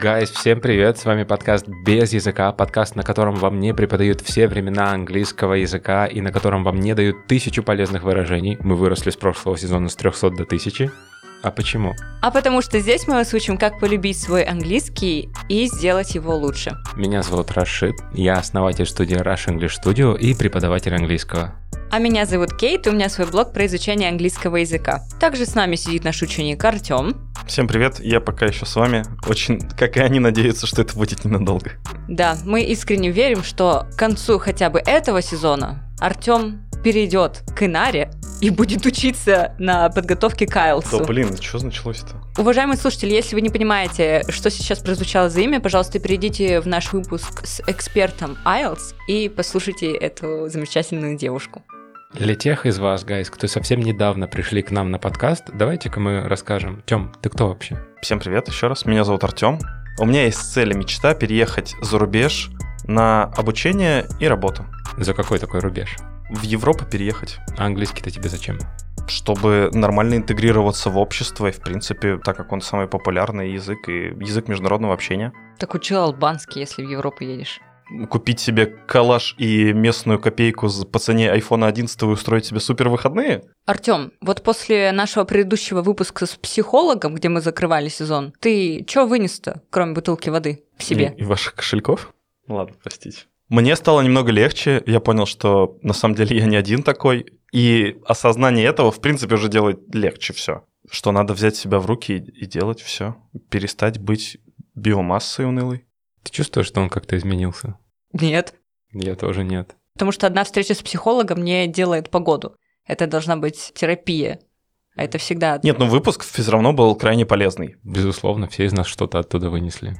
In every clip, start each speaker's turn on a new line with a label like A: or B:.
A: Гайс, всем привет, с вами подкаст «Без языка», подкаст, на котором вам не преподают все времена английского языка и на котором вам не дают тысячу полезных выражений. Мы выросли с прошлого сезона с 300 до 1000. А почему?
B: А потому что здесь мы вас учим, как полюбить свой английский и сделать его лучше.
A: Меня зовут Рашид, я основатель студии Rush English Studio и преподаватель английского.
B: А меня зовут Кейт, и у меня свой блог про изучение английского языка. Также с нами сидит наш ученик Артем.
C: Всем привет, я пока еще с вами. Очень, как и они, надеются, что это будет ненадолго.
B: Да, мы искренне верим, что к концу хотя бы этого сезона Артем перейдет к Инаре и будет учиться на подготовке к IELTS.
C: Да блин, что началось-то?
B: Уважаемые слушатели, если вы не понимаете, что сейчас прозвучало за имя, пожалуйста, перейдите в наш выпуск с экспертом IELTS и послушайте эту замечательную девушку.
A: Для тех из вас, гайс, кто совсем недавно пришли к нам на подкаст, давайте-ка мы расскажем. Тём, ты кто вообще?
C: Всем привет еще раз, меня зовут Артем. У меня есть цель и мечта переехать за рубеж на обучение и работу.
A: За какой такой рубеж?
C: В Европу переехать.
A: А английский-то тебе зачем?
C: Чтобы нормально интегрироваться в общество и, в принципе, так как он самый популярный язык и язык международного общения.
B: Так учи албанский, если в Европу едешь.
C: Купить себе калаш и местную копейку по цене iPhone 11 и устроить себе супер выходные?
B: Артем, вот после нашего предыдущего выпуска с психологом, где мы закрывали сезон, ты что вынес-то, кроме бутылки воды, к себе?
C: И, и ваших кошельков? Ладно, простите. Мне стало немного легче, я понял, что на самом деле я не один такой, и осознание этого, в принципе, уже делает легче все. Что надо взять себя в руки и, и делать все, перестать быть биомассой унылой.
A: Ты чувствуешь, что он как-то изменился?
B: Нет.
A: Я тоже нет.
B: Потому что одна встреча с психологом не делает погоду. Это должна быть терапия. А это всегда...
C: Нет, ну выпуск все равно был крайне полезный.
A: Безусловно, все из нас что-то оттуда вынесли.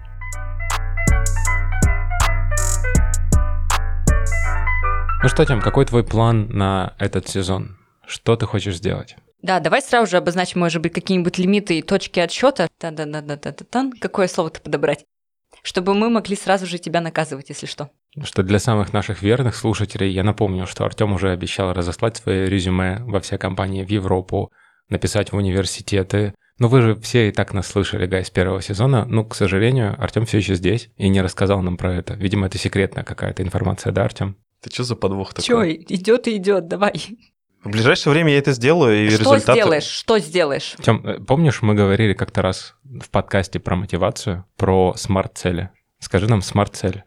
A: Ну что, Тем, какой твой план на этот сезон? Что ты хочешь сделать?
B: Да, давай сразу же обозначим, может быть, какие-нибудь лимиты и точки отсчета. та да да да да та Какое слово-то подобрать? Чтобы мы могли сразу же тебя наказывать, если что.
A: Что для самых наших верных слушателей я напомню, что Артем уже обещал разослать свои резюме во все компании в Европу, написать в университеты. Но вы же все и так нас слышали, Гай, с первого сезона. Ну, к сожалению, Артем все еще здесь и не рассказал нам про это. Видимо, это секретная какая-то информация, да, Артем?
C: Ты что за подвох такой?
B: Чё, идет и идет, давай.
C: В ближайшее время я это сделаю, и
B: что
C: результаты...
B: сделаешь? Что сделаешь?
A: Тем, э, помнишь, мы говорили как-то раз в подкасте про мотивацию, про смарт-цели? Скажи нам смарт-цель.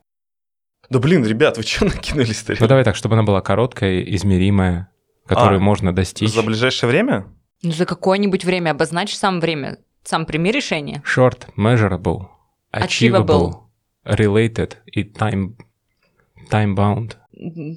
C: Да блин, ребят, вы что накинулись-то?
A: Ну давай так, чтобы она была короткая, измеримая, которую
C: А,
A: можно достичь.
C: За ближайшее время?
B: Ну, за какое-нибудь время обозначь сам время. Сам прими решение.
A: Short, measurable, achievable,
B: Achievable.
A: related и time, time bound.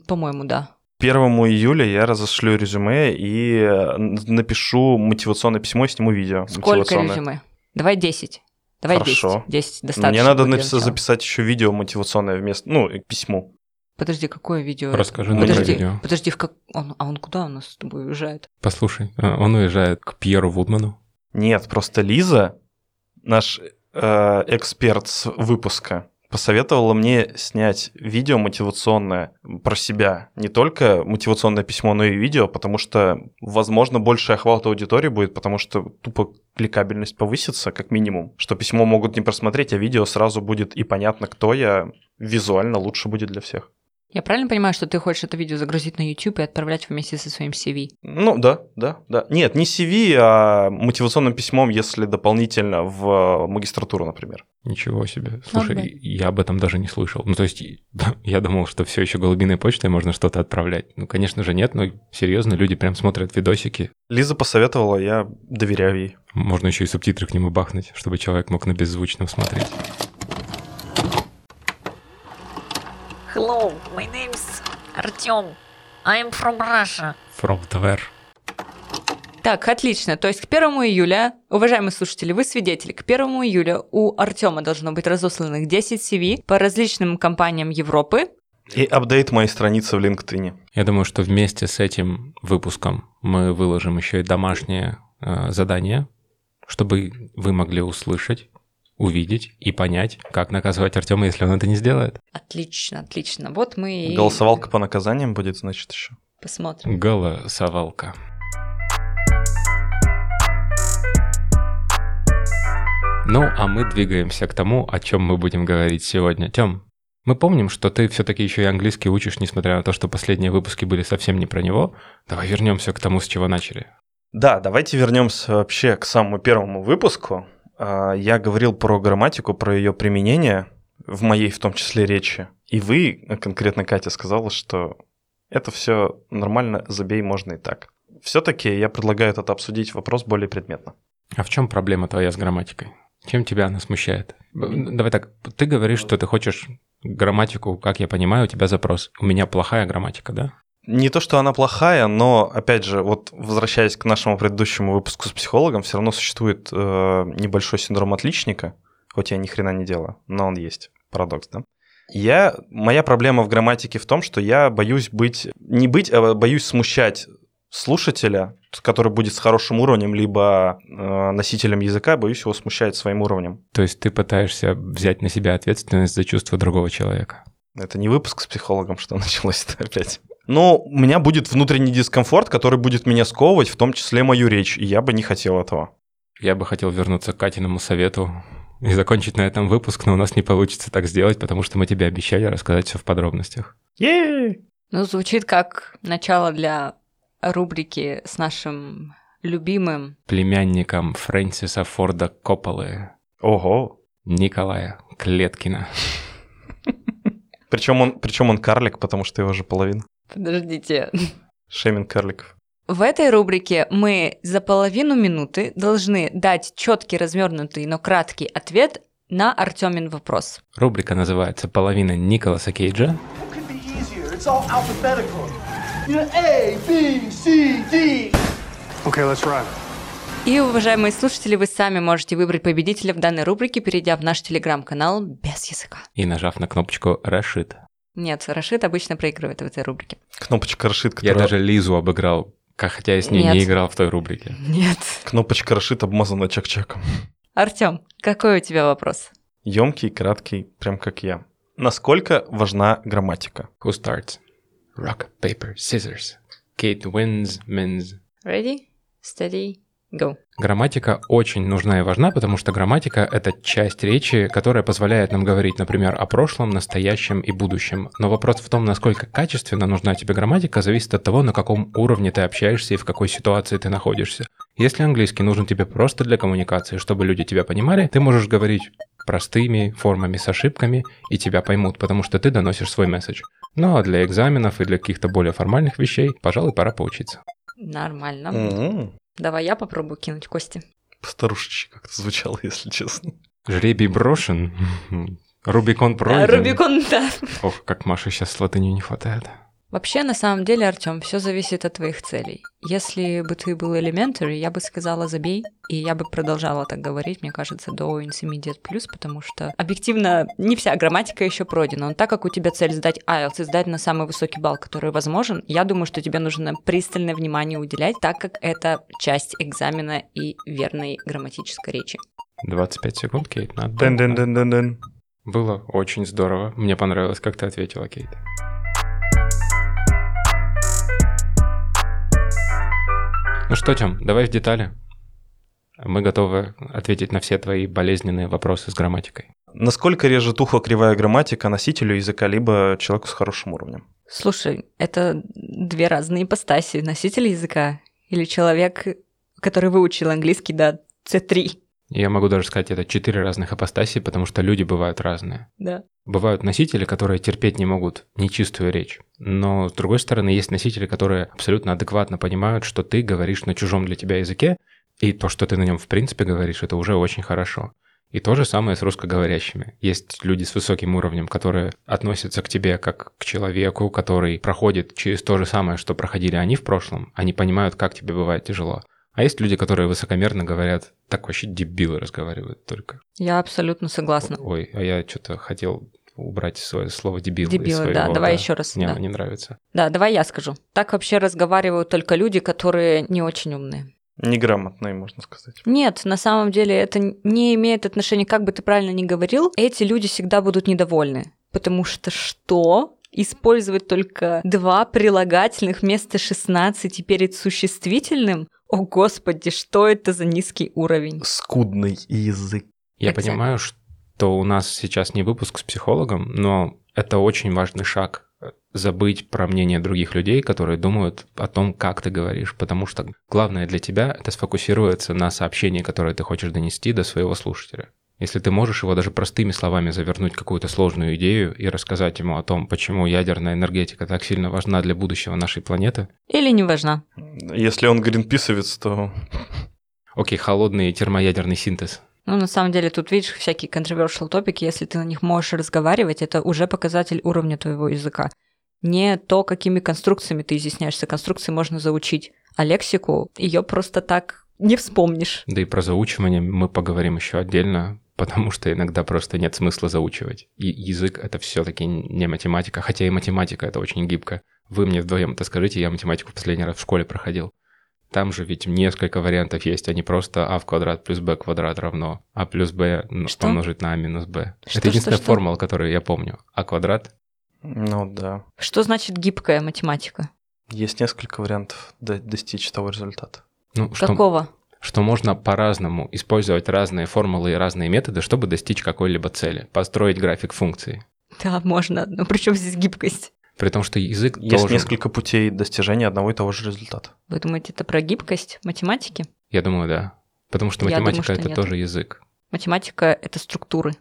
B: По-моему, да.
C: 1 июля я разошлю резюме и э, напишу мотивационное письмо и сниму видео.
B: Сколько резюме? Давай 10. Давай
C: Хорошо.
B: 10. 10 достаточно.
C: Мне надо
B: будет для
C: напис-
B: начала.
C: записать еще видео мотивационное вместо, ну, к письму.
B: Подожди, какое видео?
A: Расскажи нам про
B: Подожди,
A: видео.
B: подожди, в как... он, а он куда у нас с тобой уезжает?
A: Послушай, э, он уезжает к Пьеру Вудману.
C: Нет, просто Лиза, наш э, эксперт с выпуска, посоветовала мне снять видео мотивационное про себя. Не только мотивационное письмо, но и видео, потому что, возможно, больше охват аудитории будет, потому что тупо кликабельность повысится, как минимум. Что письмо могут не просмотреть, а видео сразу будет и понятно, кто я. Визуально лучше будет для всех.
B: Я правильно понимаю, что ты хочешь это видео загрузить на YouTube и отправлять вместе со своим CV?
C: Ну, да, да, да. Нет, не CV, а мотивационным письмом, если дополнительно в магистратуру, например.
A: Ничего себе. Слушай,
B: да.
A: я об этом даже не слышал. Ну, то есть, я думал, что все еще голубиной почтой можно что-то отправлять. Ну, конечно же, нет, но серьезно, люди прям смотрят видосики.
C: Лиза посоветовала, я доверяю ей.
A: Можно еще и субтитры к нему бахнуть, чтобы человек мог на беззвучном смотреть.
D: Hello, my name's Artyom. I'm from Russia.
A: From Tver.
B: Так, отлично. То есть к 1 июля, уважаемые слушатели, вы свидетели, к 1 июля у Артема должно быть разосланных 10 CV по различным компаниям Европы.
C: И апдейт моей страницы в LinkedIn.
A: Я думаю, что вместе с этим выпуском мы выложим еще и домашнее э, задание, чтобы вы могли услышать, увидеть и понять, как наказывать Артема, если он это не сделает.
B: Отлично, отлично. Вот мы и
C: Голосовалка по наказаниям будет, значит, еще.
B: посмотрим.
A: Голосовалка. Ну, а мы двигаемся к тому, о чем мы будем говорить сегодня. Тем, мы помним, что ты все-таки еще и английский учишь, несмотря на то, что последние выпуски были совсем не про него. Давай вернемся к тому, с чего начали.
C: Да, давайте вернемся вообще к самому первому выпуску. А, Я говорил про грамматику, про ее применение в моей, в том числе, речи. И вы, конкретно Катя, сказала, что это все нормально, забей, можно и так. Все-таки я предлагаю этот обсудить вопрос более предметно.
A: А в чем проблема твоя с грамматикой? Чем тебя она смущает? Давай так, ты говоришь, что ты хочешь грамматику, как я понимаю, у тебя запрос. У меня плохая грамматика, да?
C: Не то, что она плохая, но, опять же, вот возвращаясь к нашему предыдущему выпуску с психологом, все равно существует э, небольшой синдром отличника, хоть я ни хрена не делаю, но он есть. Парадокс, да? Я, моя проблема в грамматике в том, что я боюсь быть, не быть, а боюсь смущать слушателя, который будет с хорошим уровнем, либо э, носителем языка, боюсь его смущать своим уровнем.
A: То есть ты пытаешься взять на себя ответственность за чувства другого человека.
C: Это не выпуск с психологом, что началось это опять. Но у меня будет внутренний дискомфорт, который будет меня сковывать, в том числе мою речь, и я бы не хотел этого.
A: Я бы хотел вернуться к Катиному совету и закончить на этом выпуск, но у нас не получится так сделать, потому что мы тебе обещали рассказать все в подробностях.
C: Ей!
B: Ну, звучит как начало для рубрики с нашим любимым.
A: Племянником Фрэнсиса Форда Копполы,
C: Ого!
A: Николая Клеткина.
C: Причем он, причем он карлик, потому что его же половина.
B: Подождите.
C: Шейминг карликов.
B: В этой рубрике мы за половину минуты должны дать четкий, развернутый, но краткий ответ на Артемин вопрос.
A: Рубрика называется «Половина Николаса Кейджа».
E: A, B, C, D.
F: Okay, let's run.
B: И, уважаемые слушатели, вы сами можете выбрать победителя в данной рубрике, перейдя в наш телеграм-канал без языка.
A: И нажав на кнопочку «Рашид».
B: Нет, Рашид обычно проигрывает в этой рубрике.
C: Кнопочка Рашид,
A: Я
C: которая...
A: даже Лизу обыграл, хотя я с ней
B: Нет.
A: не играл в той рубрике.
B: Нет.
C: Кнопочка Рашид обмазана чак-чаком.
B: Артем, какой у тебя вопрос?
C: Емкий, краткий, прям как я. Насколько важна грамматика?
A: Who starts? Rock, paper, scissors. Kate wins, wins.
B: Ready, steady, go.
A: Грамматика очень нужна и важна, потому что грамматика — это часть речи, которая позволяет нам говорить, например, о прошлом, настоящем и будущем. Но вопрос в том, насколько качественно нужна тебе грамматика, зависит от того, на каком уровне ты общаешься и в какой ситуации ты находишься. Если английский нужен тебе просто для коммуникации, чтобы люди тебя понимали, ты можешь говорить простыми формами с ошибками, и тебя поймут, потому что ты доносишь свой месседж. Ну а для экзаменов и для каких-то более формальных вещей, пожалуй, пора поучиться.
B: Нормально.
C: М-м.
B: Давай я попробую кинуть кости.
C: Постарушечи как-то звучало, если честно.
A: Жребий брошен, Рубикон пройден.
B: Рубикон, да.
A: Ох, как Маше сейчас латыни не хватает.
B: Вообще, на самом деле, Артем, все зависит от твоих целей. Если бы ты был elementary, я бы сказала забей, и я бы продолжала так говорить, мне кажется, до intermediate plus, потому что объективно не вся грамматика еще пройдена. Но так как у тебя цель сдать IELTS и сдать на самый высокий балл, который возможен, я думаю, что тебе нужно пристальное внимание уделять, так как это часть экзамена и верной грамматической речи.
A: 25 секунд, Кейт, надо.
C: Дын-дын-дын-дын-дын.
A: Было очень здорово. Мне понравилось, как ты ответила, Кейт. Ну что, Тём, давай в детали. Мы готовы ответить на все твои болезненные вопросы с грамматикой.
C: Насколько режет ухо кривая грамматика носителю языка, либо человеку с хорошим уровнем?
B: Слушай, это две разные ипостаси. Носитель языка или человек, который выучил английский до C3.
A: Я могу даже сказать, это четыре разных апостасии, потому что люди бывают разные.
B: Да.
A: Бывают носители, которые терпеть не могут нечистую речь. Но, с другой стороны, есть носители, которые абсолютно адекватно понимают, что ты говоришь на чужом для тебя языке, и то, что ты на нем в принципе говоришь, это уже очень хорошо. И то же самое с русскоговорящими. Есть люди с высоким уровнем, которые относятся к тебе как к человеку, который проходит через то же самое, что проходили они в прошлом. Они понимают, как тебе бывает тяжело. А есть люди, которые высокомерно говорят, так вообще дебилы разговаривают только.
B: Я абсолютно согласна.
A: Ой, а я что-то хотел убрать свое слово дебил. из
B: Дебилы, да.
A: своего,
B: Давай еще раз.
A: Мне
B: да.
A: не нравится.
B: да, давай я скажу. Так вообще разговаривают только люди, которые не очень умные.
C: Неграмотные, можно сказать.
B: Нет, на самом деле это не имеет отношения, как бы ты правильно ни говорил, эти люди всегда будут недовольны. Потому что что? Использовать только два прилагательных вместо 16 перед существительным? О, господи, что это за низкий уровень?
C: Скудный язык.
A: Я
B: Exactly.
A: понимаю, что у нас сейчас не выпуск с психологом, но это очень важный шаг э, забыть про мнение других людей, которые думают о том, как ты говоришь, потому что главное для тебя — это сфокусироваться на сообщении, которое ты хочешь донести до своего слушателя. Если ты можешь его даже простыми словами завернуть какую-то сложную идею и рассказать ему о том, почему ядерная энергетика так сильно важна для будущего нашей планеты,
B: Или не важна.
C: Если он гринписовец, то
A: окей, холодный термоядерный синтез.
B: Ну, на самом деле, тут, видишь, всякие controversial топики, если ты на них можешь разговаривать, это уже показатель уровня твоего языка. Не то, какими конструкциями ты изъясняешься. Конструкции можно заучить, а лексику ее просто так не вспомнишь.
A: Да и про заучивание мы поговорим еще отдельно, потому что иногда просто нет смысла заучивать. И язык это все-таки не математика, хотя и математика это очень гибко. Вы мне вдвоем это скажите, я математику в последний раз в школе проходил. Там же ведь несколько вариантов есть, а не просто а в квадрат плюс b квадрат равно а плюс b ну,
B: Что?
A: помножить на а минус b.
B: Что,
A: это единственная
B: что, что?
A: формула, которую я помню. а квадрат
C: ну да.
B: Что значит гибкая математика?
C: Есть несколько вариантов до- достичь того результата.
A: ну,
B: Какого?
A: что можно по-разному использовать разные формулы и разные методы, чтобы достичь какой-либо цели. Построить график функции.
B: Да, можно. Но при чем здесь гибкость?
A: При том, что язык
C: Есть
A: должен...
C: несколько путей достижения одного и того же результата.
B: Вы думаете, это про гибкость математики?
A: Я думаю, да. Потому что
B: Я думаю,
A: математика
B: что
A: это
B: нет.
A: тоже язык.
B: Математика — это структуры.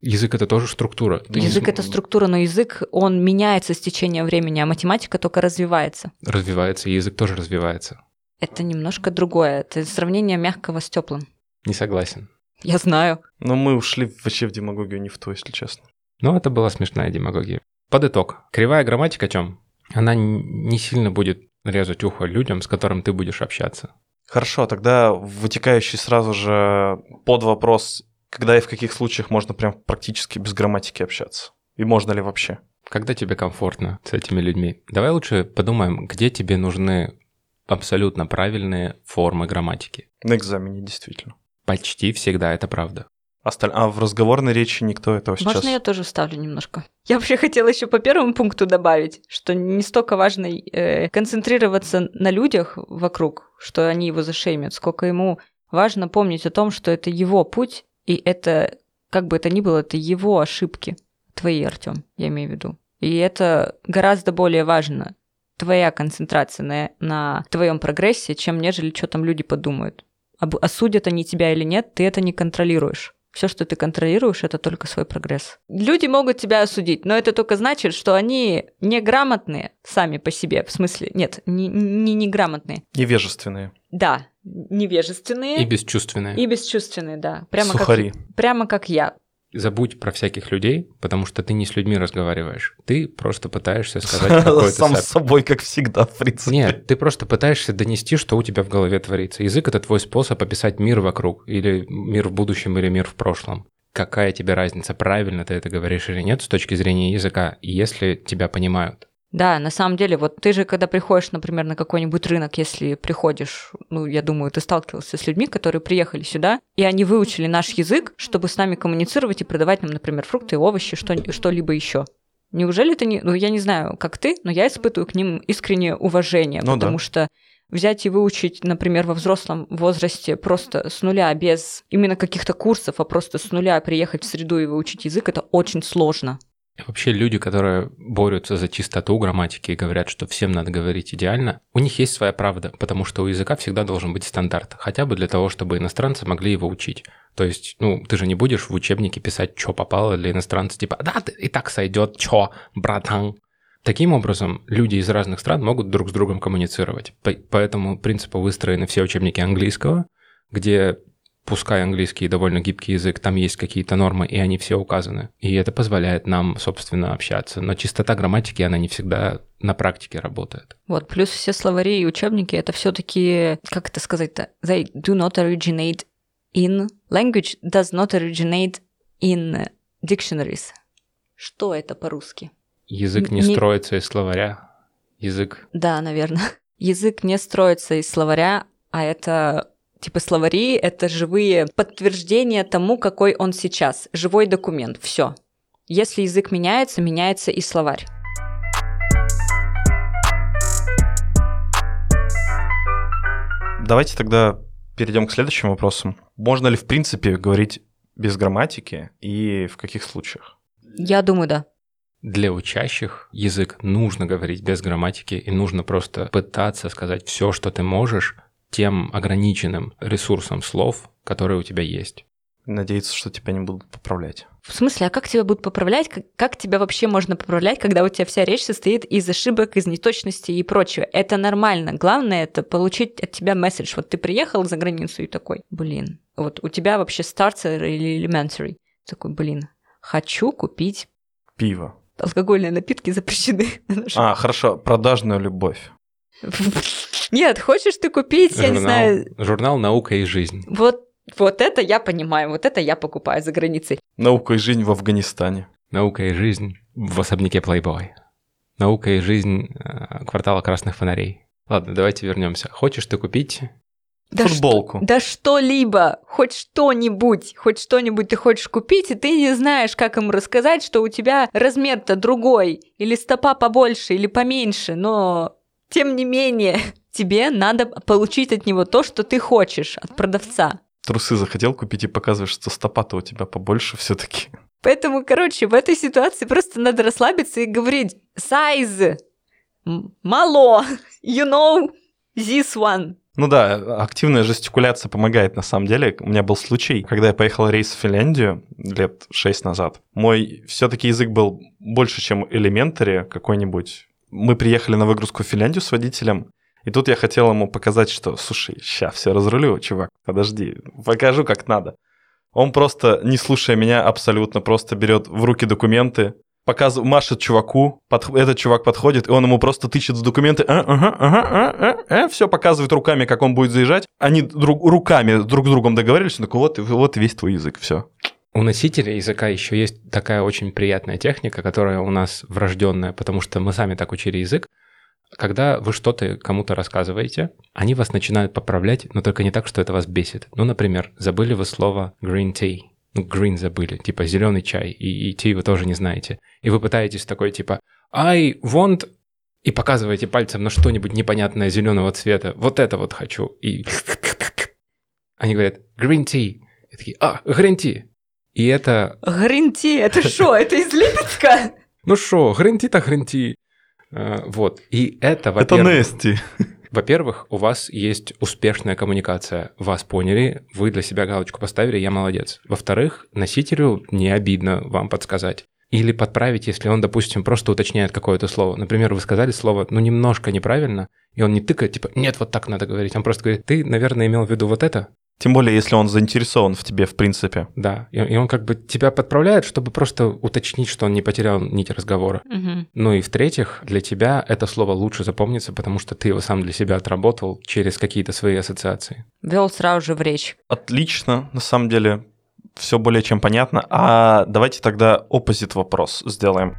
A: Язык это тоже структура.
B: Язык — это структура, но язык, он меняется с течением времени, а математика только развивается.
A: Развивается, и язык тоже развивается.
B: Это немножко другое. Это сравнение мягкого с теплым.
A: Не согласен.
B: Я знаю.
C: Но мы ушли вообще в демагогию не в то, если честно.
A: Но это была смешная демагогия. Под итог. Кривая грамматика о чем? Она не сильно будет резать ухо людям, с которым ты будешь общаться.
C: Хорошо, тогда вытекающий сразу же под вопрос, когда и в каких случаях можно прям практически без грамматики общаться? И можно ли вообще?
A: Когда тебе комфортно с этими людьми? Давай лучше подумаем, где тебе нужны абсолютно правильные формы грамматики.
C: На экзамене, действительно.
A: Почти всегда это правда.
C: Осталь- А в разговорной речи никто этого сейчас...
B: Можно я тоже вставлю немножко? Я вообще хотела еще по первому пункту добавить, что не столько важно э, концентрироваться на людях вокруг, что они его зашеймят, сколько ему важно помнить о том, что это его путь, и это, как бы это ни было, это его ошибки. Твои, Артем, я имею в виду. И это гораздо более важно, твоя концентрация на, на твоем прогрессе, чем нежели что там люди подумают. Об- осудят они тебя или нет, ты это не контролируешь. Все, что ты контролируешь, это только свой прогресс. Люди могут тебя осудить, но это только значит, что они неграмотные сами по себе. В смысле, нет, не, не неграмотные.
C: Невежественные.
B: Да, невежественные
A: И бесчувственные.
B: и бесчувственные, да. Прямо
C: Сухари.
B: как, прямо как я.
A: Забудь про всяких людей, потому что ты не с людьми разговариваешь. Ты просто пытаешься сказать какое-то
C: Сам с собой, как всегда, в принципе.
A: Нет, ты просто пытаешься донести, что у тебя в голове творится. Язык это твой способ описать мир вокруг, или мир в будущем, или мир в прошлом. Какая тебе разница, правильно ты это говоришь или нет с точки зрения языка, если тебя понимают?
B: Да, на самом деле, вот ты же, когда приходишь, например, на какой-нибудь рынок, если приходишь, ну, я думаю, ты сталкивался с людьми, которые приехали сюда, и они выучили наш язык, чтобы с нами коммуницировать и продавать нам, например, фрукты, овощи, что, что-либо еще. Неужели ты не... Ну, я не знаю, как ты, но я испытываю к ним искреннее уважение,
C: Ну да.
B: потому что взять и выучить, например, во взрослом возрасте просто с нуля, без именно каких-то курсов, а просто с нуля приехать в среду и выучить язык, это очень сложно.
A: Вообще люди, которые борются за чистоту грамматики и говорят, что всем надо говорить идеально, у них есть своя правда, потому что у языка всегда должен быть стандарт, хотя бы для того, чтобы иностранцы могли его учить. То есть, ну, ты же не будешь в учебнике писать, что попало для иностранца, типа, да, и так сойдет, чё, братан. Таким образом, люди из разных стран могут друг с другом коммуницировать. По, по этому принципу выстроены все учебники английского, где пускай английский довольно гибкий язык, там есть какие-то нормы, и они все указаны. И это позволяет нам, собственно, общаться. Но чистота грамматики, она не всегда на практике работает.
B: Вот, плюс все словари и учебники, это все-таки, как это сказать-то, they do not originate in, language does not originate in dictionaries. Что это по-русски?
A: Язык не
B: Не-
A: строится из словаря. Язык
B: Да, наверное. Язык не строится из словаря, а это типа словари — это живые подтверждения тому, какой он сейчас. Живой документ. Все. Если язык меняется, меняется и словарь.
C: Давайте тогда перейдем к следующим вопросам. Можно ли, в принципе, говорить без грамматики и в каких случаях?
B: Я думаю, да.
A: Для учащих язык нужно говорить без грамматики, и нужно просто пытаться сказать все, что ты можешь, тем ограниченным ресурсом слов, которые у тебя есть.
C: Надеяться, что тебя не будут поправлять.
B: В смысле, а как тебя будут поправлять? Как, как тебя вообще можно поправлять, когда у тебя вся речь состоит из ошибок, из неточностей и прочего? Это нормально. Главное это получить от тебя месседж. Вот ты приехал за границу и такой, блин, вот у тебя вообще стартер или elementary. Такой, блин, хочу купить
C: Пиво.
B: алкогольные напитки запрещены.
C: А, хорошо, продажную любовь.
B: Нет, хочешь ты купить, я не
A: Журнал,
B: знаю,
A: журнал «Наука и жизнь».
B: вот, вот это я понимаю, вот это я покупаю за границей.
C: Наука и жизнь в Афганистане.
A: «Наука и жизнь» в особняке Playboy. «Наука и жизнь» э, квартала красных фонарей. Ладно, давайте вернемся. Хочешь ты купить?
B: Да
C: Футболку.
B: что- да что-либо, хоть что-нибудь, хоть что-нибудь ты хочешь купить, и ты не знаешь, как ему рассказать, что у тебя размер-то другой, или стопа побольше, или поменьше, но тем не менее тебе надо получить от него то, что ты хочешь от продавца.
C: Трусы захотел купить и показываешь, что стопа-то у тебя побольше все-таки.
B: Поэтому, короче, в этой ситуации просто надо расслабиться и говорить «Size! Мало! You know this one!»
C: Ну да, активная жестикуляция помогает на самом деле. У меня был случай, когда я поехал рейс в Финляндию лет 6 назад. Мой все-таки язык был больше, чем элементари какой-нибудь. Мы приехали на выгрузку в Финляндию с водителем, и тут я хотел ему показать, что, слушай, ща все разрулю, чувак, подожди, покажу, как надо. Он просто, не слушая меня, абсолютно просто берет в руки документы, показывает, машет чуваку, под- этот чувак подходит, и он ему просто тычет в документы, «А, ага, ага, а, все показывает руками, как он будет заезжать. Они друг, руками друг с другом договорились, такой, вот, вот весь твой язык, все.
A: У носителя языка еще есть такая очень приятная техника, которая у нас врожденная, потому что мы сами так учили язык. Когда вы что-то кому-то рассказываете, они вас начинают поправлять, но только не так, что это вас бесит. Ну, например, забыли вы слово green tea. Ну, green забыли, типа зеленый чай, и, и tea вы тоже не знаете. И вы пытаетесь такой, типа, I want... И показываете пальцем на что-нибудь непонятное зеленого цвета. Вот это вот хочу. И они говорят, green tea. И такие, а, green tea. И это,
B: Гринти, это что, это из Липецка?
A: ну шо, гринти-то гринти. Э, Вот. И это,
C: Это
A: во-первых,
C: Нести.
A: во-первых, у вас есть успешная коммуникация. Вас поняли, вы для себя галочку поставили, я молодец. Во-вторых, носителю не обидно вам подсказать. Или подправить, если он, допустим, просто уточняет какое-то слово. Например, вы сказали слово, ну, немножко неправильно, и он не тыкает, типа, нет, вот так надо говорить. Он просто говорит, ты, наверное, имел в виду вот это?
C: Тем более, если он заинтересован в тебе, в принципе.
A: Да. И, и он как бы тебя подправляет, чтобы просто уточнить, что он не потерял нить разговора.
B: Мгм.
A: Ну и в-третьих, для тебя это слово лучше запомнится, потому что ты его сам для себя отработал через какие-то свои ассоциации.
B: Вел сразу же в речь.
C: Отлично, на самом деле, все более чем понятно. А давайте тогда оппозит вопрос сделаем.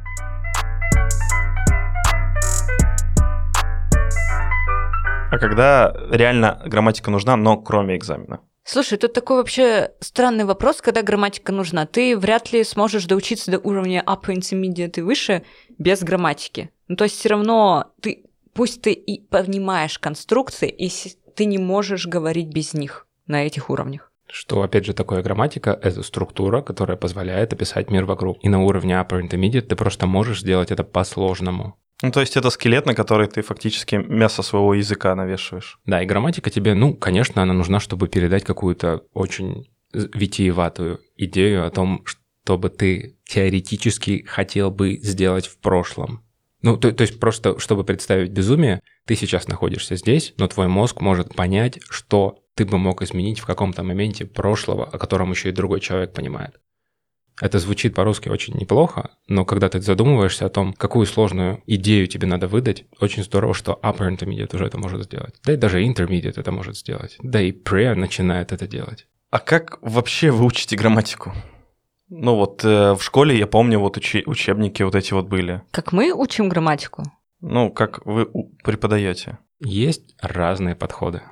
C: А когда реально грамматика нужна, но кроме экзамена?
B: Слушай, тут такой вообще странный вопрос, когда грамматика нужна. Ты вряд ли сможешь доучиться до уровня upper intermediate и выше без грамматики. Ну, то есть все равно ты, пусть ты и понимаешь конструкции, и ты не можешь говорить без них на этих уровнях.
A: Что, опять же, такое грамматика — это структура, которая позволяет описать мир вокруг. И на уровне upper intermediate ты просто можешь сделать это по-сложному.
C: Ну, то есть это скелет, на который ты фактически мясо своего языка навешиваешь.
A: Да, и грамматика тебе, ну, конечно, она нужна, чтобы передать какую-то очень витиеватую идею о том, что бы ты теоретически хотел бы сделать в прошлом. Ну, то, то есть просто, чтобы представить безумие, ты сейчас находишься здесь, но твой мозг может понять, что ты бы мог изменить в каком-то моменте прошлого, о котором еще и другой человек понимает. Это звучит по-русски очень неплохо, но когда ты задумываешься о том, какую сложную идею тебе надо выдать, очень здорово, что upper intermediate уже это может сделать. Да и даже intermediate это может сделать. Да и prayer начинает это делать.
C: А как вообще вы учите грамматику? Ну вот э, в школе, я помню, вот учи- учебники вот эти вот были.
B: Как мы учим грамматику?
C: Ну, как вы у- преподаете?
A: Есть разные подходы.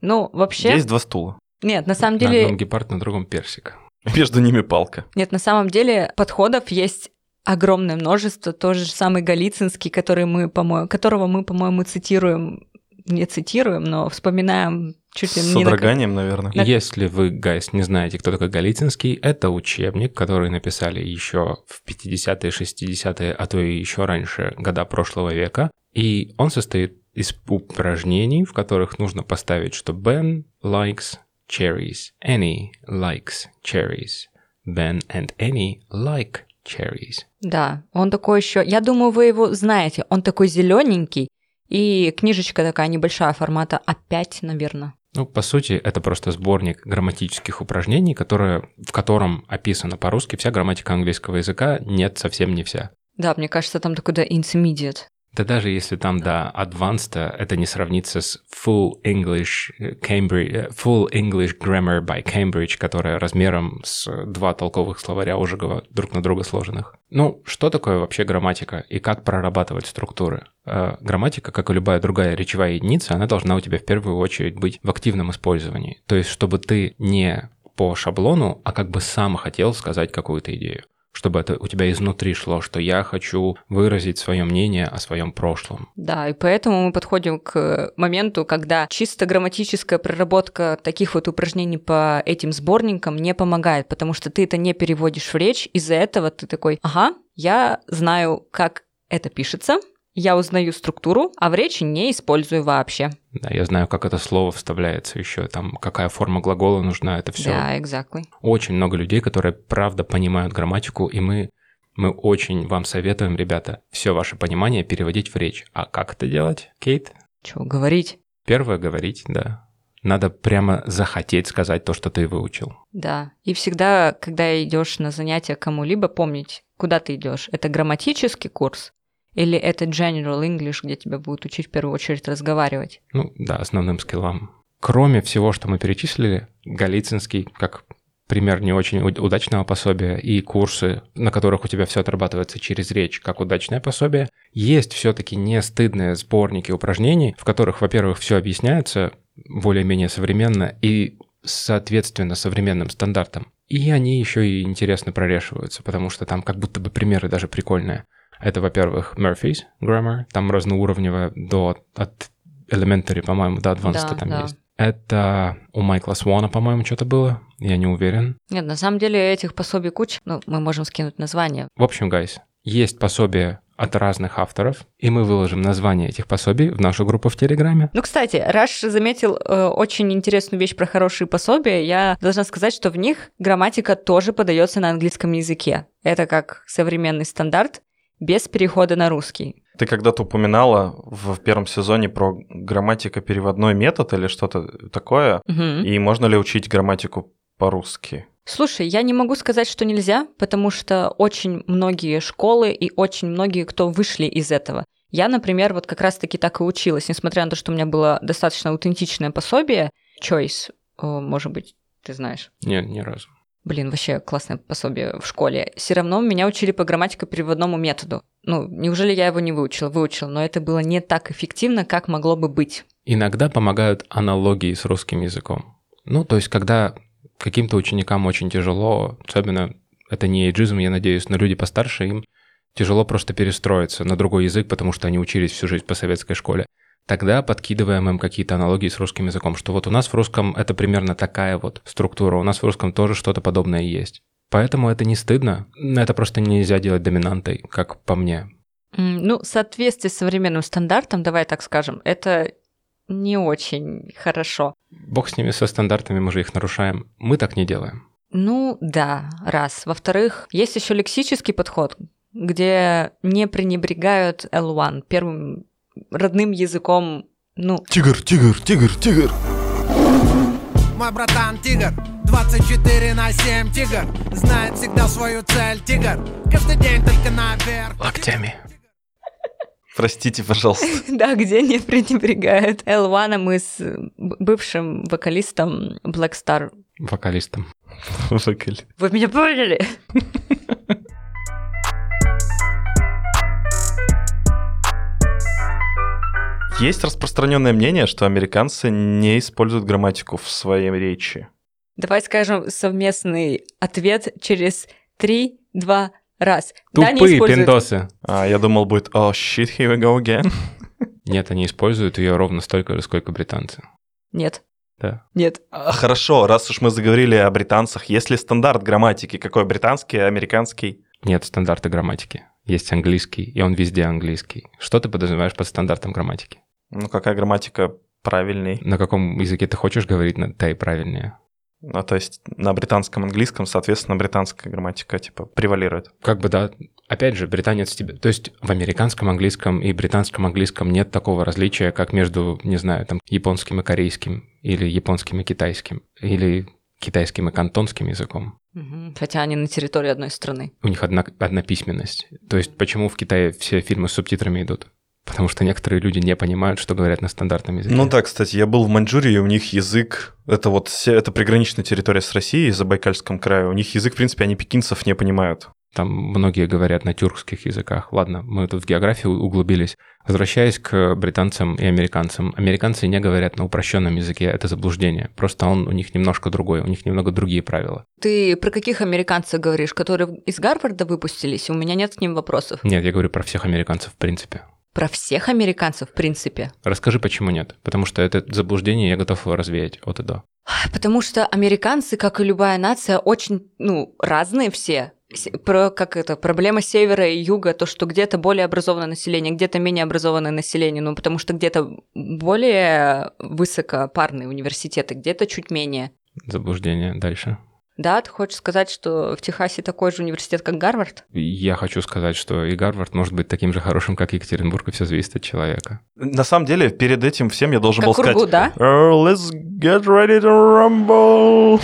B: Ну, вообще...
C: Есть два стула.
B: Нет, на самом
A: На
B: деле...
A: одном гепард, на другом персик.
C: Между ними палка.
B: Нет, на самом деле подходов есть огромное множество. Тот же самый Голицынский, который мы, по-моему, которого мы, по-моему, цитируем, не цитируем, но вспоминаем чуть ли
C: С
B: не на...
C: содроганием, наверное.
A: Если вы, гайс, не знаете, кто такой Голицынский, это учебник, который написали еще в 50-е, 60-е, а то и еще раньше года прошлого века. И он состоит из упражнений, в которых нужно поставить, что Ben likes cherries. Annie likes cherries. Ben and Annie like cherries.
B: Да, он такой еще. Я думаю, вы его знаете. Он такой зелененький. И книжечка такая небольшая формата А5, наверное.
A: Ну, по сути, это просто сборник грамматических упражнений, которые, в котором описана по-русски вся грамматика английского языка. Нет, совсем не вся.
B: Да, мне кажется, там такой да intermediate.
A: Да даже если там до advanced, это не сравнится с full English э, Cambridge, э, full English Grammar by Cambridge, которая размером с два толковых словаря уже друг на друга сложенных. Ну, что такое вообще грамматика и как прорабатывать структуры? Э, Грамматика, как и любая другая речевая единица, она должна у тебя в первую очередь быть в активном использовании. То есть, чтобы ты не по шаблону, а как бы сам хотел сказать какую-то идею чтобы это у тебя изнутри шло, что я хочу выразить свое мнение о своем прошлом.
B: Да, и поэтому мы подходим к моменту, когда чисто грамматическая проработка таких вот упражнений по этим сборникам не помогает, потому что ты это не переводишь в речь, из-за этого ты такой, ага, я знаю, как это пишется, я узнаю структуру, а в речи не использую вообще.
A: Да, я знаю, как это слово вставляется еще, там, какая форма глагола нужна, это все.
B: Да, exactly.
A: Очень много людей, которые правда понимают грамматику, и мы, мы очень вам советуем, ребята, все ваше понимание переводить в речь. А как это делать, Кейт?
B: Чего говорить?
A: Первое говорить, да. Надо прямо захотеть сказать то, что ты выучил.
B: Да. И всегда, когда идешь на занятия кому-либо, помнить, куда ты идешь. Это грамматический курс или это General English, где тебя будут учить в первую очередь разговаривать?
A: Ну да, основным скиллам. Кроме всего, что мы перечислили, Голицынский, как пример не очень удачного пособия, и курсы, на которых у тебя все отрабатывается через речь, как удачное пособие, есть все-таки не стыдные сборники упражнений, в которых, во-первых, все объясняется более-менее современно и соответственно современным стандартам. И они еще и интересно прорешиваются, потому что там как будто бы примеры даже прикольные. Это, во-первых, Murphy's Grammar, там разноуровневая до от elementary, по-моему, до advanced
B: Да,
A: там
B: да.
A: есть. Это у Майкла Свона, по-моему, что-то было, я не уверен.
B: Нет, на самом деле этих пособий куча. Ну, мы можем скинуть название.
A: В общем, guys, есть пособия от разных авторов, и мы выложим название этих пособий в нашу группу в Телеграме.
B: Ну, кстати, Раш заметил э, очень интересную вещь про хорошие пособия. Я должна сказать, что в них грамматика тоже подается на английском языке. Это как современный стандарт без перехода на русский.
C: Ты когда-то упоминала в первом сезоне про грамматико-переводной метод или что-то такое.
B: Мгм.
C: И можно ли учить грамматику по-русски?
B: Слушай, я не могу сказать, что нельзя, потому что очень многие школы и очень многие, кто вышли из этого. Я, например, вот как раз-таки так и училась, несмотря на то, что у меня было достаточно аутентичное пособие, Choice, о, может быть, ты знаешь.
A: Нет, ни разу.
B: Блин, вообще классное пособие в школе. Все равно меня учили по грамматико-переводному методу. Ну, неужели я его не выучила? Выучила, но это было не так эффективно, как могло бы быть.
A: Иногда помогают аналогии с русским языком. Ну, то есть, когда каким-то ученикам очень тяжело, особенно это не эйджизм, я надеюсь, но люди постарше, им тяжело просто перестроиться на другой язык, потому что они учились всю жизнь по советской школе. Тогда подкидываем им какие-то аналогии с русским языком, что вот у нас в русском это примерно такая вот структура, у нас в русском тоже что-то подобное есть. Поэтому это не стыдно, это просто нельзя делать доминантой, как по мне.
B: Ну, соответствие с современным стандартам, давай так скажем, это не очень хорошо.
A: Бог с ними, со стандартами, мы же их нарушаем. Мы так не делаем.
B: Ну да, раз. Во-вторых, есть еще лексический подход, где не пренебрегают L1, первым родным языком, ну,
C: Тигр, тигр, тигр, тигр.
F: Мой братан Тигр 24 на 7 Тигр Знает всегда свою цель Тигр Каждый день только наверх
A: Локтями.
C: Простите, пожалуйста.
B: да, где не пренебрегают L1 мы с бывшим вокалистом Black Star.
A: Вокалистом.
C: Выколи.
B: Вы меня поняли?
C: Есть распространенное мнение, что американцы не используют грамматику в своей речи.
B: Давай скажем совместный ответ через 3, 2, раз. Да, не
A: Тупые
B: используют.
A: пиндосы.
C: А я думал, будет «Oh, shit, here we go again».
A: Нет, они используют ее ровно столько же, сколько британцы.
B: Нет.
A: Да.
B: Нет.
C: А, Хорошо, раз уж мы заговорили о британцах, есть ли стандарт грамматики? Какой британский, американский?
A: Нет стандарта грамматики. Есть английский, и он везде английский. Что ты подразумеваешь под стандартом грамматики?
C: Ну, какая грамматика правильней?
A: На каком языке ты хочешь говорить, на та и правильнее.
C: Ну, то есть на британском английском, соответственно, британская грамматика, типа, превалирует.
A: Как бы, да, опять же, британец тебе... То есть в американском английском и британском английском нет такого различия, как между, не знаю, там, японским и корейским, или японским и китайским, или китайским и кантонским языком.
B: Хотя они на территории одной страны.
A: У них одна, одна письменность. То есть почему в Китае все фильмы с субтитрами идут? Потому что некоторые люди не понимают, что говорят на стандартном языке.
C: Ну да, кстати, я был в Маньчжурии, и у них язык, это вот, все- это приграничная территория с Россией, в Забайкальском крае, у них язык, в принципе, они пекинцев не понимают.
A: Там многие говорят на тюркских языках. Ладно, мы тут в географию углубились. Возвращаясь к британцам и американцам. Американцы не говорят на упрощенном языке, это заблуждение. Просто он у них немножко другой, у них немного другие правила.
B: Ты про каких американцев говоришь, которые из Гарварда выпустились? У меня нет к ним вопросов.
A: Нет, я говорю про всех американцев в принципе.
B: Про всех американцев, в принципе.
A: Расскажи, почему нет. Потому что это заблуждение, я готов его развеять от и до.
B: Потому что американцы, как и любая нация, очень, ну, разные все. Про, как это, проблема севера и юга, то, что где-то более образованное население, где-то менее образованное население, ну, потому что где-то более высокопарные университеты, где-то чуть менее.
A: Заблуждение. Дальше.
B: Да, ты хочешь сказать, что в Техасе такой же университет, как Гарвард?
A: Я хочу сказать, что и Гарвард может быть таким же хорошим, как Екатеринбург, и все зависит от человека.
C: На самом деле, перед этим всем я должен
B: Как
C: был сказать...
B: Ургу, да?
C: «Oh, let's get ready to rumble.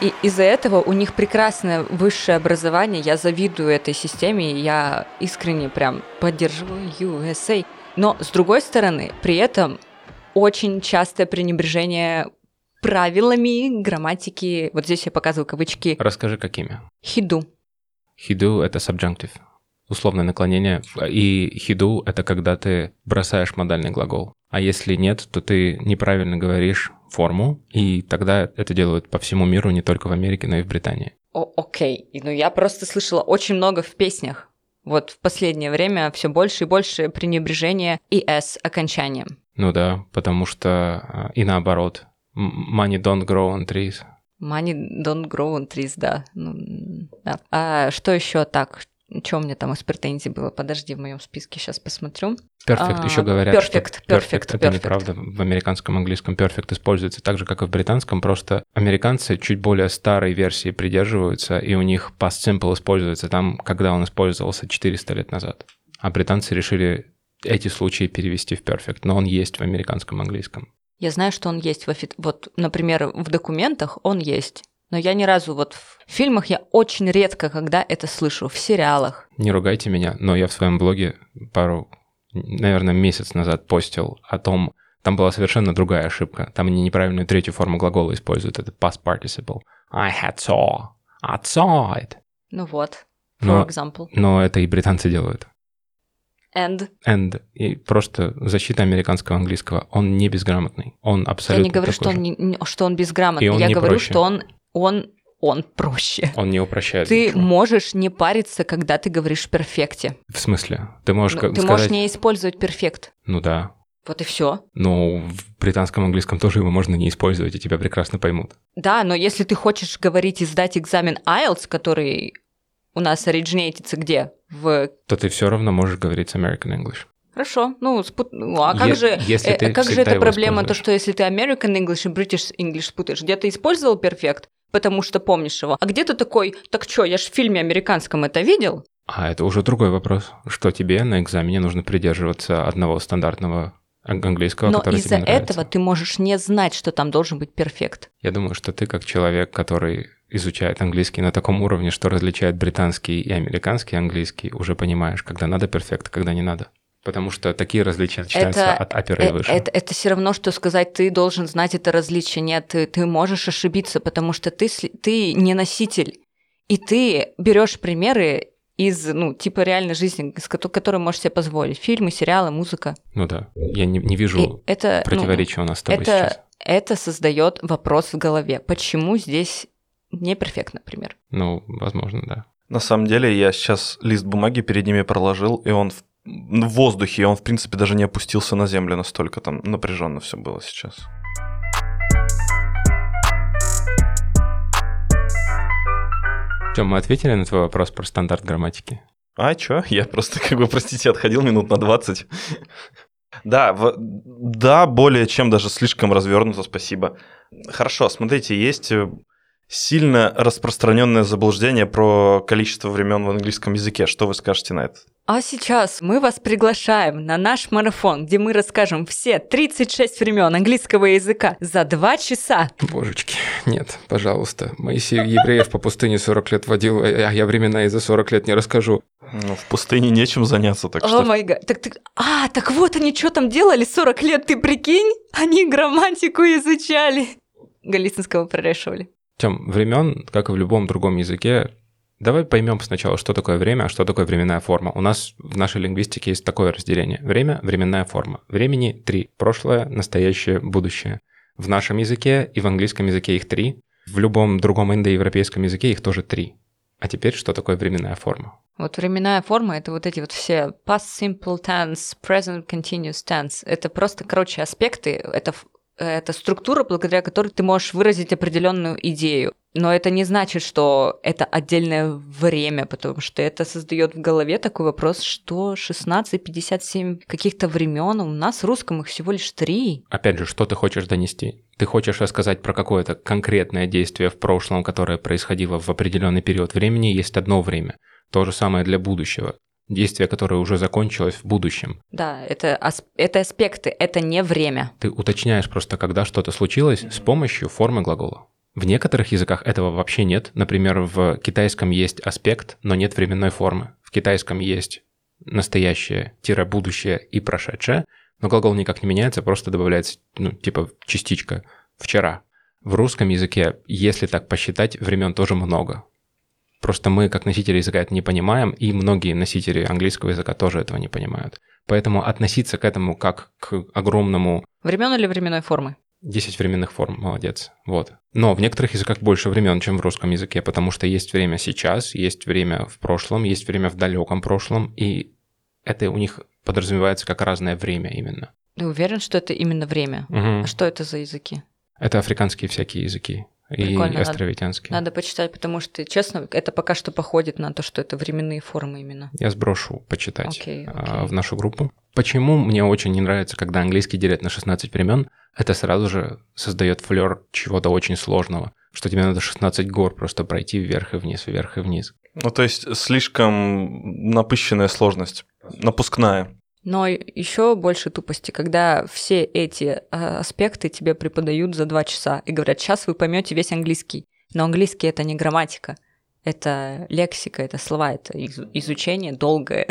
B: И из-за этого у них прекрасное высшее образование. Я завидую этой системе, я искренне прям поддерживаю USA. Но, с другой стороны, при этом очень частое пренебрежение правилами грамматики. Вот здесь я показываю кавычки.
A: Расскажи, какими.
B: Хиду.
A: Хиду — это subjunctive, условное наклонение, и хиду — это когда ты бросаешь модальный глагол. А если нет, то ты неправильно говоришь форму, и тогда это делают по всему миру, не только в Америке, но и в Британии.
B: О, окей. Ну, я просто слышала очень много в песнях. Вот в последнее время все больше и больше пренебрежения и с окончанием.
A: Ну да, потому что а, и наоборот. Money don't grow on trees.
B: Money don't grow on trees, да. Ну, да. А что еще так? Что у меня там из претензий было? Подожди, в моем списке сейчас посмотрю.
A: Perfect
B: А,
A: еще говорят,
B: perfect,
A: что
B: perfect,
A: это
B: perfect.
A: неправда. В американском английском perfect используется так же, как и в британском, просто американцы чуть более старой версии придерживаются, и у них past simple используется там, когда он использовался 400 лет назад. А британцы решили эти случаи перевести в perfect, но он есть в американском английском.
B: Я знаю, что он есть в Вот, например, в документах он есть. Но я ни разу вот в фильмах я очень редко, когда это слышу, в сериалах.
A: Не ругайте меня, но я в своем блоге пару, наверное, месяц назад постил о том, там была совершенно другая ошибка. Там они неправильную третью форму глагола используют, это past participle. I had saw. I saw it.
B: Ну вот, for
A: Но,
B: example.
A: но это и британцы делают.
B: And
A: And и просто защита американского английского, он не безграмотный. Он абсолютно
B: я не говорю, что
A: такой
B: он,
A: же.
B: не, что он безграмотный.
A: И он
B: я
A: не
B: говорю,
A: проще.
B: что он, он, он проще.
A: Он не упрощает
B: Ты
A: ничего.
B: можешь не париться, когда ты говоришь в перфекте.
A: В смысле? Ты можешь
B: Ну,
A: как-
B: ты
A: сказать...
B: можешь не использовать перфект.
A: Ну да.
B: Вот и все.
A: Но в британском английском тоже его можно не использовать, и тебя прекрасно поймут.
B: Да, но если ты хочешь говорить и сдать экзамен IELTS, который у нас оригинейтится где? В...
A: То ты все равно можешь говорить American English.
B: Хорошо, ну, спут- ну, а как
A: Е-
B: же,
A: если
B: э, как же эта проблема, то, что если ты American English и British English спутаешь, где ты использовал перфект, потому что помнишь его, а где ты такой, так что, я ж в фильме американском это видел?
A: А это уже другой вопрос. Что тебе на экзамене нужно придерживаться одного стандартного ан- английского,
B: Но
A: который
B: из-за этого ты можешь не знать, что там должен быть перфект.
A: Я думаю, что ты как человек, который изучает английский на таком уровне, что различает британский и американский английский, уже понимаешь, когда надо перфект, когда не надо. Потому что такие различия начинаются
B: Это-
A: от апера и выше.
B: Это, все равно, что сказать, ты должен знать это различие. Нет, ты, ты можешь ошибиться, потому что ты, ты не носитель. И ты берешь примеры из, ну, типа реальной жизни, с кото- которые можешь себе позволить. Фильмы, сериалы, музыка.
A: Ну да. Я не, не вижу
B: И это, ну,
A: противоречия у нас с тобой сейчас.
B: это, это создает вопрос в голове. Почему здесь не перфект, например?
A: Ну, возможно, да.
C: На самом деле, я сейчас лист бумаги перед ними проложил, и он в в воздухе, и он, в принципе, даже не опустился на землю настолько там напряженно все было сейчас.
A: Тем, мы ответили на твой вопрос про стандарт грамматики?
C: А, чё? Я просто, как бы, простите, отходил минут на 20. Да, в- да, более чем даже слишком развернуто, спасибо. Хорошо, смотрите, есть э, сильно распространенное заблуждение про количество времен в английском языке. Что вы скажете на это?
B: А сейчас мы вас приглашаем на наш марафон, где мы расскажем все 36 времен английского языка за 2 часа.
A: Божечки, нет, пожалуйста. Моисей евреев по пустыне 40 лет водил, а я времена и за 40 лет не расскажу.
C: Ну, в пустыне нечем заняться, так
B: О
C: что...
B: май гад. Так, так- а, так вот они что там делали 40 лет, ты прикинь? Они грамматику изучали. Галицинского прорешивали.
A: Тем, времен, как и в любом другом языке, давай поймем сначала, что такое время, а что такое временная форма. У нас в нашей лингвистике есть такое разделение. Время – временная форма. Времени три. Прошлое, настоящее, будущее. В нашем языке и в английском языке их три. В любом другом индоевропейском языке их тоже три. А теперь что такое временная форма?
B: Вот временная форма — это вот эти вот все past simple tense, present continuous tense. Это просто, короче, аспекты, это, это структура, благодаря которой ты можешь выразить определенную идею. Но это не значит, что это отдельное время, потому что это создает в голове такой вопрос, что 16, 57 каких-то времен, у нас в русском их всего лишь три.
A: Опять же, что ты хочешь донести? Ты хочешь рассказать про какое-то конкретное действие в прошлом, которое происходило в определенный период времени, есть одно время. То же самое для будущего. Действие, которое уже закончилось в будущем.
B: Да, это, это аспекты, это не время.
A: Ты уточняешь просто, когда что-то случилось с помощью формы глагола. В некоторых языках этого вообще нет. Например, в китайском есть аспект, но нет временной формы. В китайском есть настоящее, тире будущее и прошедшее, но глагол никак не меняется, просто добавляется, ну, типа частичка вчера. В русском языке, если так посчитать, времен тоже много. Просто мы, как носители языка, это не понимаем, и многие носители английского языка тоже этого не понимают. Поэтому относиться к этому как к огромному
B: Времен или временной формы?
A: 10 временных форм, молодец. Вот. Но в некоторых языках больше времен, чем в русском языке, потому что есть время сейчас, есть время в прошлом, есть время в далеком прошлом, и это у них подразумевается как разное время именно.
B: Ты уверен, что это именно время?
A: Мгм.
B: А что это за языки?
A: Это африканские всякие языки и
B: Прикольно, надо-. Надо почитать, потому что, честно, это пока что походит на то, что это временные формы именно.
A: Я сброшу почитать
B: Окей,
A: а,
B: окей.
A: в нашу группу. Почему мне очень не нравится, когда английский делят на 16 времен? Это сразу же создает флер чего-то очень сложного, что тебе надо 16 гор просто пройти вверх и вниз, вверх и вниз.
C: Ну, то есть слишком напыщенная сложность, напускная.
B: Но еще больше тупости, когда все эти а, аспекты тебе преподают за два часа и говорят, сейчас вы поймете весь английский. Но английский это не грамматика, это лексика, это слова, это изу- изучение долгое.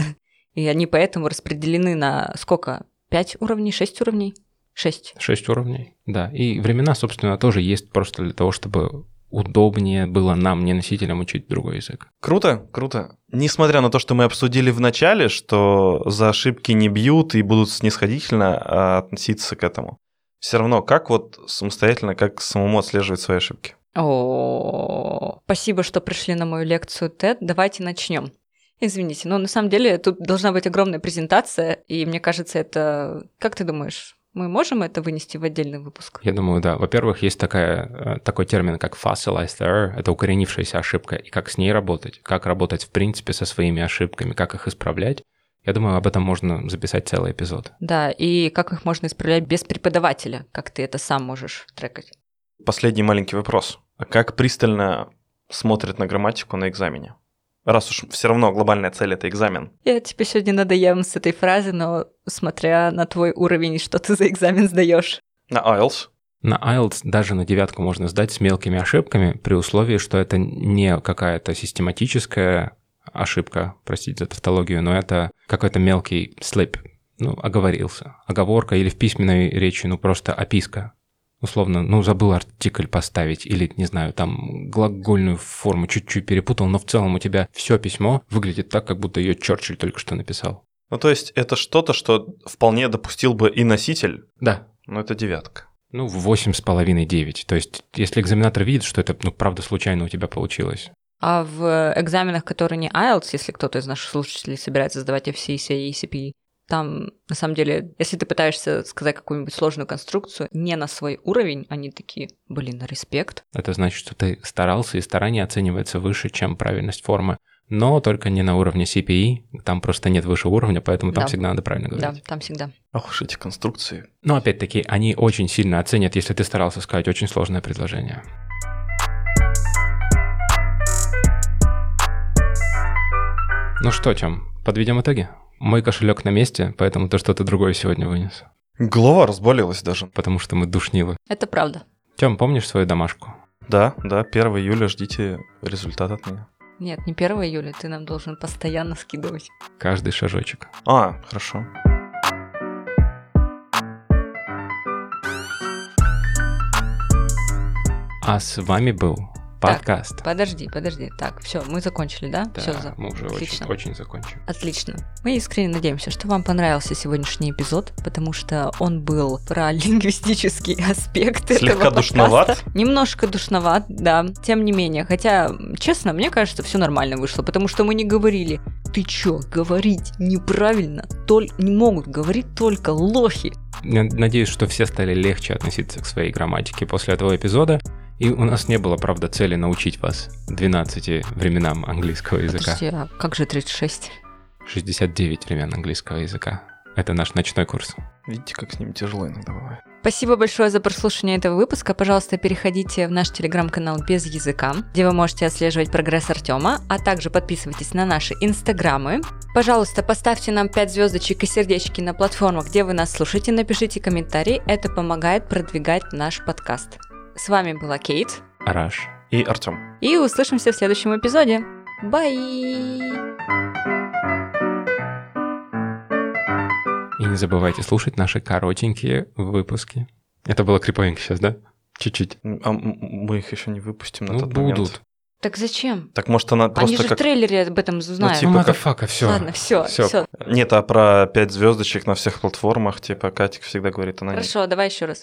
B: И они поэтому распределены на сколько? Пять уровней, шесть уровней? Шесть.
A: Шесть уровней, да. И времена, собственно, тоже есть просто для того, чтобы удобнее было нам, не носителям, учить другой язык.
C: Круто, круто. Несмотря на то, что мы обсудили в начале, что за ошибки не бьют и будут снисходительно а, относиться к этому, все равно, как вот самостоятельно, как самому отслеживать свои ошибки?
B: О, спасибо, что пришли на мою лекцию TED. Давайте начнем. Извините, но на самом деле тут должна быть огромная презентация, и мне кажется, это... Как ты думаешь, мы можем это вынести в отдельный выпуск?
A: Я думаю, да. Во-первых, есть такая, э, такой термин, как fossilized error. Это укоренившаяся ошибка. И как с ней работать? Как работать, в принципе, со своими ошибками? Как их исправлять? Я думаю, об этом можно записать целый эпизод.
B: Да, и как их можно исправлять без преподавателя? Как ты это сам можешь трекать?
C: Последний маленький вопрос. А как пристально смотрят на грамматику на экзамене? Раз уж все равно глобальная цель это экзамен.
B: Я тебе сегодня надоем с этой фразы, но смотря на твой уровень, что ты за экзамен сдаешь.
C: На IELTS.
A: На IELTS даже на девятку можно сдать с мелкими ошибками, при условии, что это не какая-то систематическая ошибка, простите за тавтологию, но это какой-то мелкий слип, ну, оговорился. Оговорка или в письменной речи, ну, просто описка. Условно, ну, забыл артикль поставить или, не знаю, там глагольную форму чуть-чуть перепутал, но в целом у тебя все письмо выглядит так, как будто ее Черчилль только что написал.
C: Ну, то есть это что-то, что вполне допустил бы и носитель,
A: Да,
C: но это девятка.
A: ну, восемь с половиной, девять. То есть, если экзаменатор видит, что это, ну, правда, случайно у тебя получилось,
B: А в экзаменах, которые не IELTS, если кто-то из наших слушателей собирается сдавать FCC и CPE, там, на самом деле, если ты пытаешься сказать какую-нибудь сложную конструкцию не на свой уровень, они такие, блин, респект.
A: Это значит, что ты старался, и старание оценивается выше, чем правильность формы. Но только не на уровне CPE, там просто нет выше уровня, поэтому там
B: Да.
A: всегда надо правильно
B: Да,
A: говорить.
B: там всегда.
C: Ох уж эти конструкции.
A: Но опять-таки, они очень сильно оценят, если ты старался сказать очень сложное предложение. Ну что, Тём, подведем итоги? Мой кошелек на месте, поэтому ты что-то другое сегодня вынес.
C: Голова разболелась даже.
A: Потому что мы душнилы.
B: Это правда.
A: Тём, помнишь свою домашку?
C: Да, да, 1 июля ждите результат от меня.
B: Нет, не 1 июля, ты нам должен постоянно скидывать.
A: Каждый шажочек.
C: А, хорошо.
A: А с вами был подкаст.
B: Подожди, подожди. Так, все, мы закончили, да?
A: Да,
B: Все, за...
A: мы уже очень,
B: отлично.
A: очень закончим.
B: Отлично. Мы искренне надеемся, что вам понравился сегодняшний эпизод, потому что он был про лингвистические аспекты
C: Слегка
B: этого
C: душноват.
B: подкаста. Немножко душноват, да. Тем не менее, хотя, честно, мне кажется, все нормально вышло, потому что мы не говорили, ты чё, говорить неправильно, толь... не могут говорить только лохи.
A: Надеюсь, что все стали легче относиться к своей грамматике после этого эпизода. И у нас не было, правда, цели научить вас 12 временам английского языка.
B: Подожди, а как же 36?
A: 69 времен английского языка. Это наш ночной курс.
C: Видите, как с ним тяжело иногда бывает.
B: Спасибо большое за прослушивание этого выпуска. Пожалуйста, переходите в наш телеграм-канал без языка, где вы можете отслеживать прогресс Артема, а также подписывайтесь на наши инстаграмы. Пожалуйста, поставьте нам 5 звездочек и сердечки на платформах, где вы нас слушаете, напишите комментарий, это помогает продвигать наш подкаст. С вами была Кейт,
A: Раш.
C: И Артем.
B: и услышимся в следующем эпизоде. Бай!
A: И не забывайте слушать наши коротенькие выпуски. Это было криповенько сейчас, да? Чуть-чуть.
C: А мы их еще не выпустим на
A: Ну,
C: тот момент.
A: будут.
B: Так зачем?
C: Так может она
B: Они
C: просто
B: же
C: как...
B: в трейлере об этом знают.
C: типа
A: ну,
C: как-
A: мадафака, все.
B: Ладно, все,
A: всё.
B: все.
C: Нет, а про 5 звездочек на всех платформах, типа Катик всегда говорит, она не
B: Хорошо, давай еще раз.